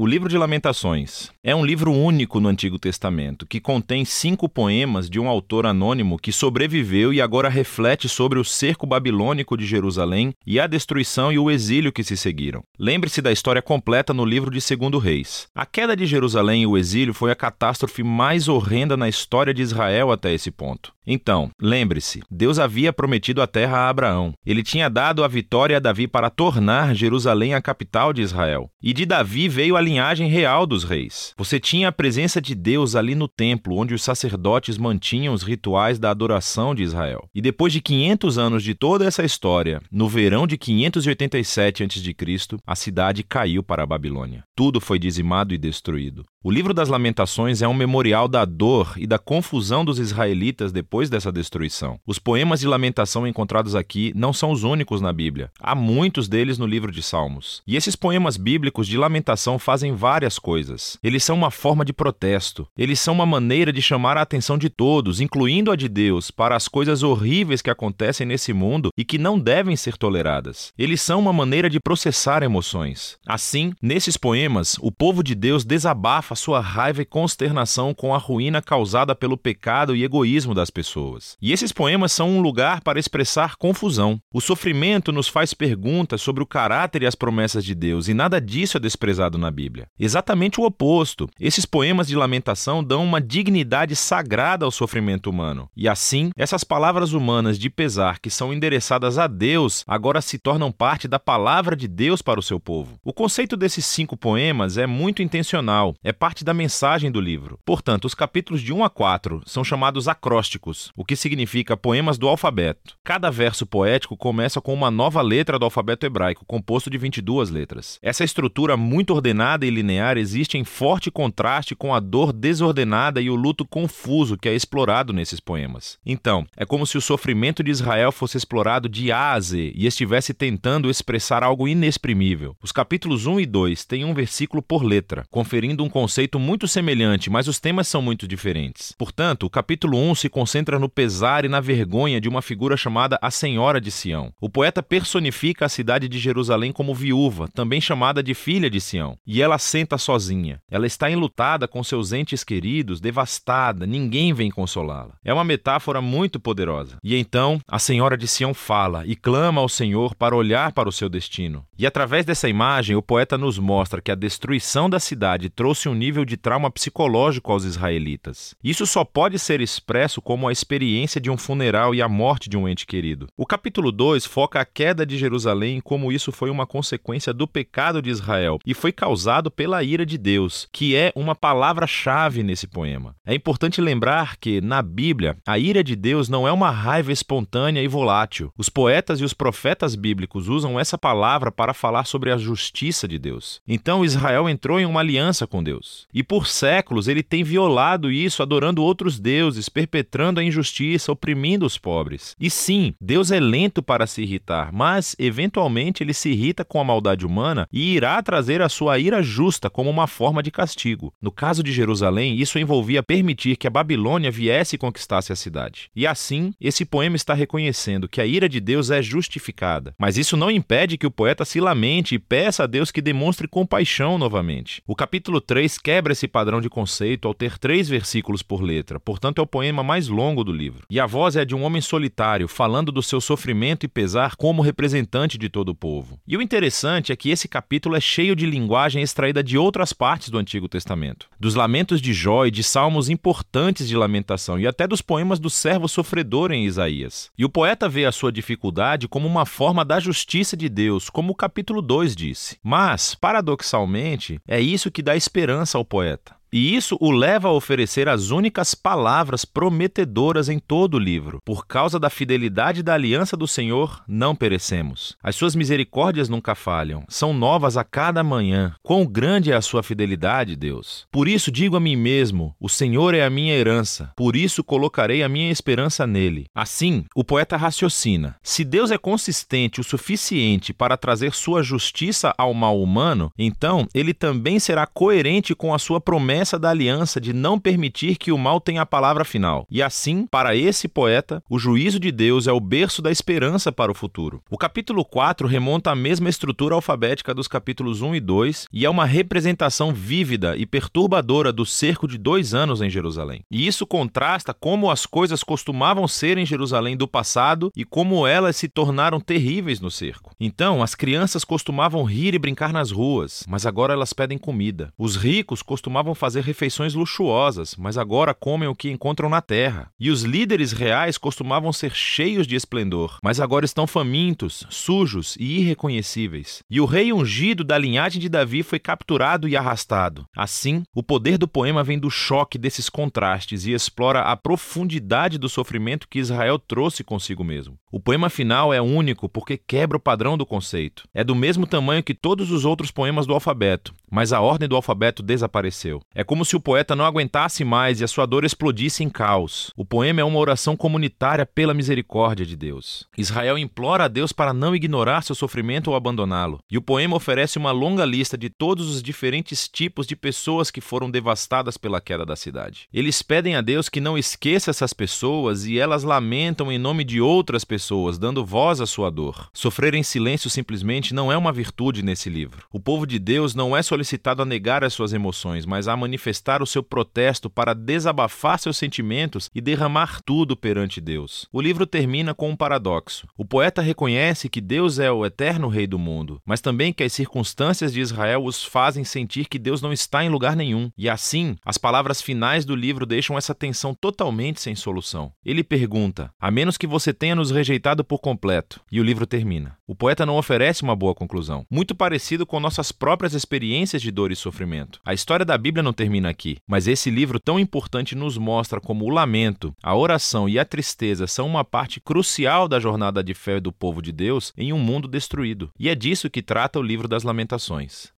O livro de Lamentações é um livro único no Antigo Testamento que contém cinco poemas de um autor anônimo que sobreviveu e agora reflete sobre o cerco babilônico de Jerusalém e a destruição e o exílio que se seguiram. Lembre-se da história completa no livro de Segundo Reis. A queda de Jerusalém e o exílio foi a catástrofe mais horrenda na história de Israel até esse ponto. Então, lembre-se, Deus havia prometido a terra a Abraão. Ele tinha dado a vitória a Davi para tornar Jerusalém a capital de Israel. E de Davi veio a linhagem real dos reis. Você tinha a presença de Deus ali no templo, onde os sacerdotes mantinham os rituais da adoração de Israel. E depois de 500 anos de toda essa história, no verão de 587 a.C., a cidade caiu para a Babilônia. Tudo foi dizimado e destruído. O livro das Lamentações é um memorial da dor e da confusão dos israelitas depois dessa destruição. Os poemas de lamentação encontrados aqui não são os únicos na Bíblia. Há muitos deles no livro de Salmos. E esses poemas bíblicos de lamentação fazem várias coisas. Eles são uma forma de protesto. Eles são uma maneira de chamar a atenção de todos, incluindo a de Deus, para as coisas horríveis que acontecem nesse mundo e que não devem ser toleradas. Eles são uma maneira de processar emoções. Assim, nesses poemas, o povo de Deus desabafa sua raiva e consternação com a ruína causada pelo pecado e egoísmo das pessoas. E esses poemas são um lugar para expressar confusão. O sofrimento nos faz perguntas sobre o caráter e as promessas de Deus, e nada disso é desprezado na Bíblia. Exatamente o oposto. Esses poemas de lamentação dão uma dignidade sagrada ao sofrimento humano. E assim, essas palavras humanas de pesar que são endereçadas a Deus agora se tornam parte da palavra de Deus para o seu povo. O conceito desses cinco poemas é muito intencional. É parte da mensagem do livro. Portanto, os capítulos de 1 a 4 são chamados acrósticos, o que significa poemas do alfabeto. Cada verso poético começa com uma nova letra do alfabeto hebraico, composto de 22 letras. Essa estrutura muito ordenada e linear existe em forte contraste com a dor desordenada e o luto confuso que é explorado nesses poemas. Então, é como se o sofrimento de Israel fosse explorado de A a Z e estivesse tentando expressar algo inexprimível. Os capítulos 1 e 2 têm um versículo por letra, conferindo um conceito muito semelhante, mas os temas são muito diferentes. Portanto, o capítulo 1 se concentra no pesar e na vergonha de uma figura chamada a Senhora de Sião. O poeta personifica a cidade de Jerusalém como viúva, também chamada de filha de Sião, e ela senta sozinha. Ela está enlutada com seus entes queridos, devastada, ninguém vem consolá-la. É uma metáfora muito poderosa. E então, a Senhora de Sião fala e clama ao Senhor para olhar para o seu destino. E através dessa imagem, o poeta nos mostra que a destruição da cidade trouxe um nível de trauma psicológico aos israelitas. Isso só pode ser expresso como a experiência de um funeral e a morte de um ente querido. O capítulo 2 foca a queda de Jerusalém e como isso foi uma consequência do pecado de Israel e foi causado pela ira de Deus, que é uma palavra-chave nesse poema. É importante lembrar que, na Bíblia, a ira de Deus não é uma raiva espontânea e volátil. Os poetas e os profetas bíblicos usam essa palavra para falar sobre a justiça de Deus. Então Israel entrou em uma aliança com Deus. E por séculos ele tem violado isso, adorando outros deuses, perpetrando a injustiça, oprimindo os pobres. E sim, Deus é lento para se irritar, mas eventualmente ele se irrita com a maldade humana e irá trazer a sua ira justa como uma forma de castigo. No caso de Jerusalém, isso envolvia permitir que a Babilônia viesse e conquistasse a cidade. E assim, esse poema está reconhecendo que a ira de Deus é justificada. Mas isso não impede que o poeta se lamente e peça a Deus que demonstre compaixão novamente. O capítulo 3 quebra esse padrão de conceito ao ter três versículos por letra, portanto é o poema mais longo do livro. E a voz é de um homem solitário, falando do seu sofrimento e pesar como representante de todo o povo. E o interessante é que esse capítulo é cheio de linguagem extraída de outras partes do Antigo Testamento, dos lamentos de Jó e de salmos importantes de lamentação, e até dos poemas do servo sofredor em Isaías. E o poeta vê a sua dificuldade como uma forma da justiça de Deus, como o capítulo 2 disse. Mas, paradoxalmente, é isso que dá esperança ao poeta. E isso o leva a oferecer as únicas palavras prometedoras em todo o livro. Por causa da fidelidade da aliança do Senhor, não perecemos. As suas misericórdias nunca falham, são novas a cada manhã. Quão grande é a sua fidelidade, Deus! Por isso digo a mim mesmo: o Senhor é a minha herança, por isso colocarei a minha esperança nele. Assim, o poeta raciocina: se Deus é consistente o suficiente para trazer sua justiça ao mal humano, então ele também será coerente com a sua promessa promessa da aliança de não permitir que o mal tenha a palavra final. E assim, para esse poeta, o juízo de Deus é o berço da esperança para o futuro. O capítulo 4 remonta à mesma estrutura alfabética dos capítulos 1 e 2 e é uma representação vívida e perturbadora do cerco de dois anos em Jerusalém. E isso contrasta como as coisas costumavam ser em Jerusalém do passado e como elas se tornaram terríveis no cerco. Então, as crianças costumavam rir e brincar nas ruas, mas agora elas pedem comida. Os ricos costumavam fazer refeições luxuosas, mas agora comem o que encontram na terra. E os líderes reais costumavam ser cheios de esplendor, mas agora estão famintos, sujos e irreconhecíveis. E o rei ungido da linhagem de Davi foi capturado e arrastado. Assim, o poder do poema vem do choque desses contrastes e explora a profundidade do sofrimento que Israel trouxe consigo mesmo. O poema final é único porque quebra o padrão do conceito. É do mesmo tamanho que todos os outros poemas do alfabeto, mas a ordem do alfabeto desapareceu. É como se o poeta não aguentasse mais e a sua dor explodisse em caos. O poema é uma oração comunitária pela misericórdia de Deus. Israel implora a Deus para não ignorar seu sofrimento ou abandoná-lo. E o poema oferece uma longa lista de todos os diferentes tipos de pessoas que foram devastadas pela queda da cidade. Eles pedem a Deus que não esqueça essas pessoas e elas lamentam em nome de outras pessoas pessoas, dando voz à sua dor. Sofrer em silêncio simplesmente não é uma virtude nesse livro. O povo de Deus não é solicitado a negar as suas emoções, mas a manifestar o seu protesto para desabafar seus sentimentos e derramar tudo perante Deus. O livro termina com um paradoxo. O poeta reconhece que Deus é o eterno rei do mundo, mas também que as circunstâncias de Israel os fazem sentir que Deus não está em lugar nenhum. E assim, as palavras finais do livro deixam essa tensão totalmente sem solução. Ele pergunta: a menos que você tenha nos rejeitado por completo. E o livro termina. O poeta não oferece uma boa conclusão. Muito parecido com nossas próprias experiências de dor e sofrimento. A história da Bíblia não termina aqui, mas esse livro tão importante nos mostra como o lamento, a oração e a tristeza são uma parte crucial da jornada de fé do povo de Deus em um mundo destruído. E é disso que trata o livro das Lamentações.